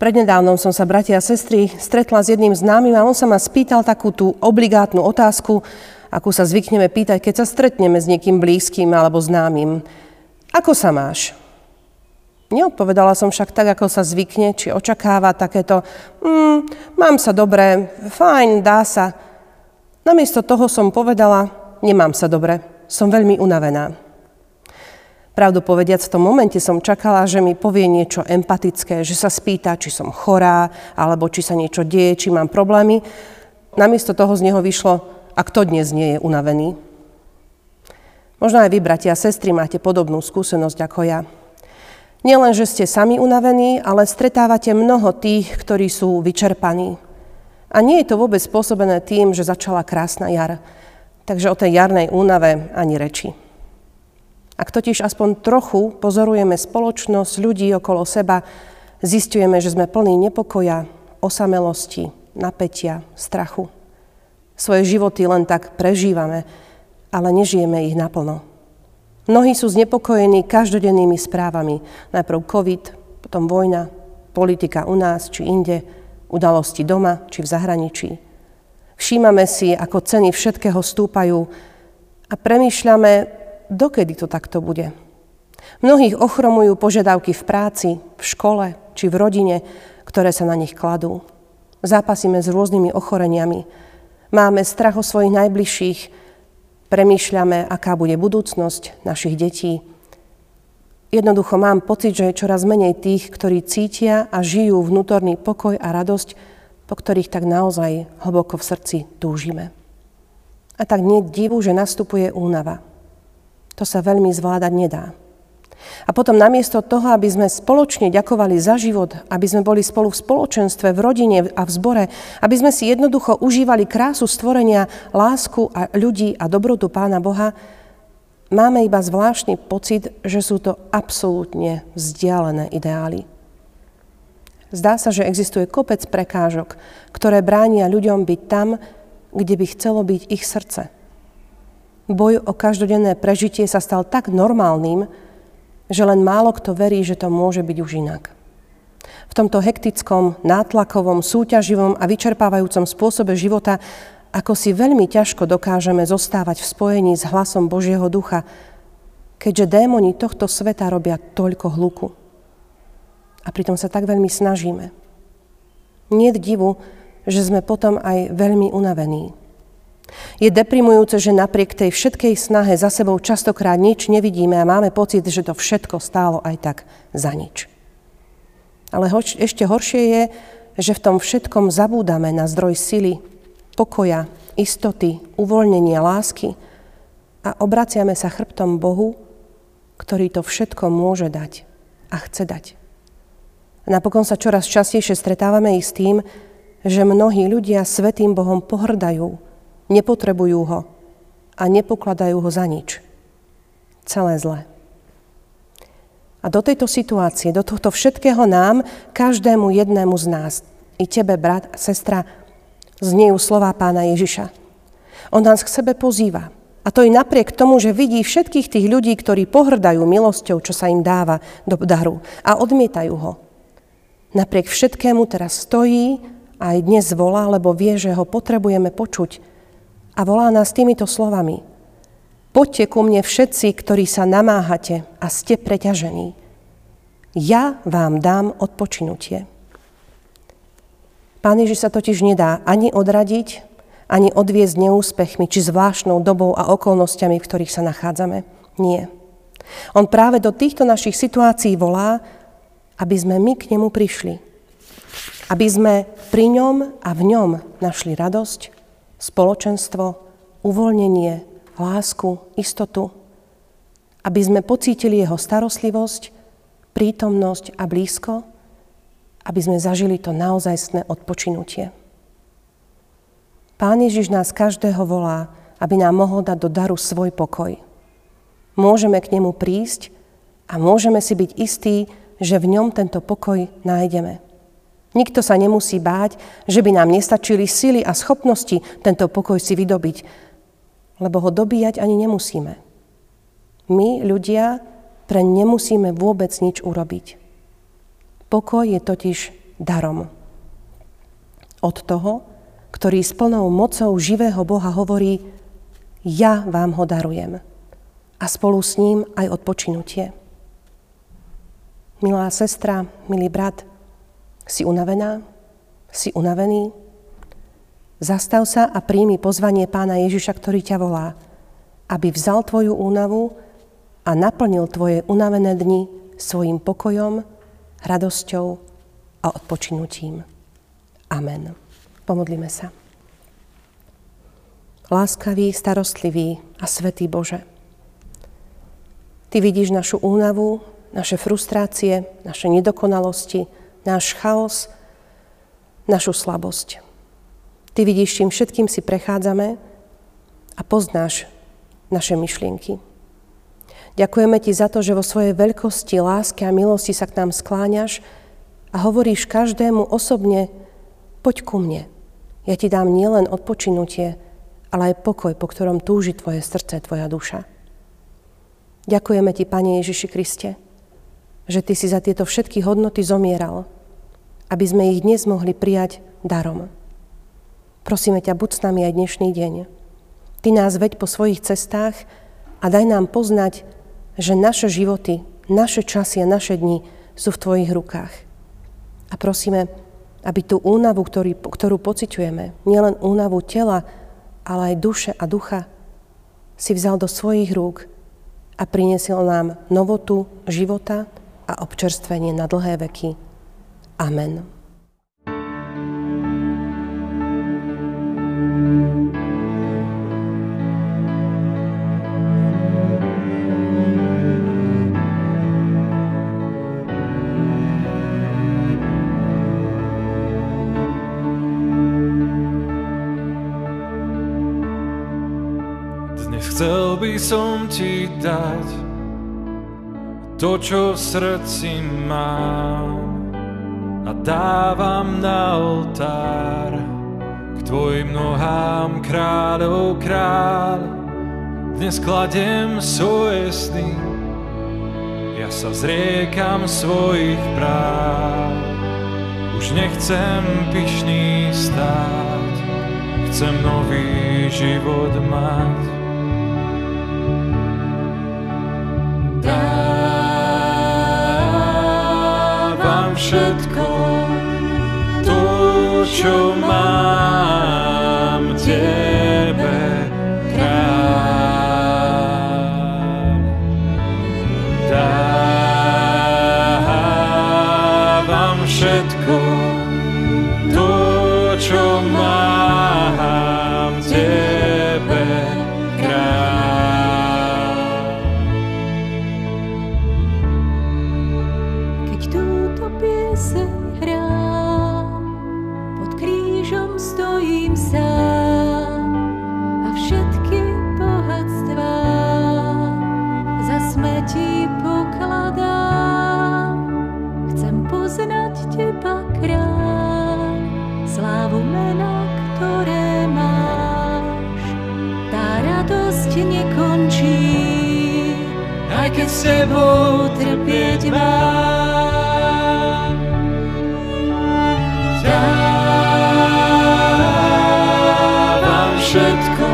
Prednedávnom som sa, bratia a sestry, stretla s jedným známym a on sa ma spýtal takú tú obligátnu otázku, akú sa zvykneme pýtať, keď sa stretneme s niekým blízkym alebo známym. Ako sa máš? Neodpovedala som však tak, ako sa zvykne, či očakáva takéto mm, mám sa dobre, fajn, dá sa. Namiesto toho som povedala, nemám sa dobre, som veľmi unavená. Pravdu povediac, v tom momente som čakala, že mi povie niečo empatické, že sa spýta, či som chorá, alebo či sa niečo deje, či mám problémy. Namiesto toho z neho vyšlo, a kto dnes nie je unavený? Možno aj vy, bratia a sestry, máte podobnú skúsenosť ako ja. Nielen, že ste sami unavení, ale stretávate mnoho tých, ktorí sú vyčerpaní. A nie je to vôbec spôsobené tým, že začala krásna jar. Takže o tej jarnej únave ani reči. Ak totiž aspoň trochu pozorujeme spoločnosť ľudí okolo seba, zistujeme, že sme plní nepokoja, osamelosti, napätia, strachu. Svoje životy len tak prežívame, ale nežijeme ich naplno. Mnohí sú znepokojení každodennými správami. Najprv COVID, potom vojna, politika u nás či inde, udalosti doma či v zahraničí. Všímame si, ako ceny všetkého stúpajú a premýšľame, dokedy to takto bude. Mnohých ochromujú požiadavky v práci, v škole či v rodine, ktoré sa na nich kladú. Zápasíme s rôznymi ochoreniami. Máme strach o svojich najbližších, premýšľame, aká bude budúcnosť našich detí. Jednoducho mám pocit, že je čoraz menej tých, ktorí cítia a žijú vnútorný pokoj a radosť, po ktorých tak naozaj hlboko v srdci túžime. A tak nie divu, že nastupuje únava. To sa veľmi zvládať nedá. A potom namiesto toho, aby sme spoločne ďakovali za život, aby sme boli spolu v spoločenstve, v rodine a v zbore, aby sme si jednoducho užívali krásu stvorenia, lásku a ľudí a dobrotu Pána Boha, máme iba zvláštny pocit, že sú to absolútne vzdialené ideály. Zdá sa, že existuje kopec prekážok, ktoré bránia ľuďom byť tam, kde by chcelo byť ich srdce boj o každodenné prežitie sa stal tak normálnym, že len málo kto verí, že to môže byť už inak. V tomto hektickom, nátlakovom, súťaživom a vyčerpávajúcom spôsobe života ako si veľmi ťažko dokážeme zostávať v spojení s hlasom Božieho ducha, keďže démoni tohto sveta robia toľko hluku. A pritom sa tak veľmi snažíme. Nie divu, že sme potom aj veľmi unavení. Je deprimujúce, že napriek tej všetkej snahe za sebou častokrát nič nevidíme a máme pocit, že to všetko stálo aj tak za nič. Ale hoč, ešte horšie je, že v tom všetkom zabúdame na zdroj sily, pokoja, istoty, uvoľnenia, lásky a obraciame sa chrbtom Bohu, ktorý to všetko môže dať a chce dať. Napokon sa čoraz častejšie stretávame i s tým, že mnohí ľudia svetým Bohom pohrdajú, nepotrebujú ho a nepokladajú ho za nič. Celé zlé. A do tejto situácie, do tohto všetkého nám, každému jednému z nás, i tebe, brat sestra, zniejú slova pána Ježiša. On nás k sebe pozýva. A to i napriek tomu, že vidí všetkých tých ľudí, ktorí pohrdajú milosťou, čo sa im dáva do daru a odmietajú ho. Napriek všetkému teraz stojí a aj dnes volá, lebo vie, že ho potrebujeme počuť a volá nás týmito slovami. Poďte ku mne všetci, ktorí sa namáhate a ste preťažení. Ja vám dám odpočinutie. Pán Ježiš sa totiž nedá ani odradiť, ani odviezť neúspechmi, či zvláštnou dobou a okolnostiami, v ktorých sa nachádzame. Nie. On práve do týchto našich situácií volá, aby sme my k nemu prišli. Aby sme pri ňom a v ňom našli radosť, spoločenstvo, uvoľnenie, lásku, istotu, aby sme pocítili jeho starostlivosť, prítomnosť a blízko, aby sme zažili to naozajstné odpočinutie. Pán Ježiš nás každého volá, aby nám mohol dať do daru svoj pokoj. Môžeme k nemu prísť a môžeme si byť istí, že v ňom tento pokoj nájdeme. Nikto sa nemusí báť, že by nám nestačili sily a schopnosti tento pokoj si vydobiť, lebo ho dobíjať ani nemusíme. My, ľudia, pre nemusíme vôbec nič urobiť. Pokoj je totiž darom. Od toho, ktorý s plnou mocou živého Boha hovorí, ja vám ho darujem. A spolu s ním aj odpočinutie. Milá sestra, milý brat, si unavená? Si unavený? Zastav sa a príjmi pozvanie pána Ježiša, ktorý ťa volá, aby vzal tvoju únavu a naplnil tvoje unavené dni svojim pokojom, radosťou a odpočinutím. Amen. Pomodlíme sa. Láskavý, starostlivý a svetý Bože, Ty vidíš našu únavu, naše frustrácie, naše nedokonalosti, náš chaos, našu slabosť. Ty vidíš, čím všetkým si prechádzame a poznáš naše myšlienky. Ďakujeme Ti za to, že vo svojej veľkosti, láske a milosti sa k nám skláňaš a hovoríš každému osobne, poď ku mne. Ja Ti dám nielen odpočinutie, ale aj pokoj, po ktorom túži Tvoje srdce, Tvoja duša. Ďakujeme Ti, Pane Ježiši Kriste, že Ty si za tieto všetky hodnoty zomieral, aby sme ich dnes mohli prijať darom. Prosíme ťa, buď s nami aj dnešný deň. Ty nás veď po svojich cestách a daj nám poznať, že naše životy, naše časy a naše dni sú v Tvojich rukách. A prosíme, aby tú únavu, ktorý, ktorú pociťujeme, nielen únavu tela, ale aj duše a ducha, si vzal do svojich rúk a prinesil nám novotu života a občerstvenie na dlhé veky. Amen. Chcel by som ti dať to, čo v srdci mám a dávam na oltár k tvojim nohám kráľov kráľ. Dnes kladem svoje sny, ja sa zriekam svojich práv. Už nechcem pyšný stáť, chcem nový život mať. Všetko to, čo mám pieseň hrám, pod krížom stojím sám a všetky bohatstvá za smetí pokladám. Chcem poznať Teba, kráľ, slávu mena, ktoré máš. Tá radosť nekončí, aj keď s Tebou trpieť mám. Dávam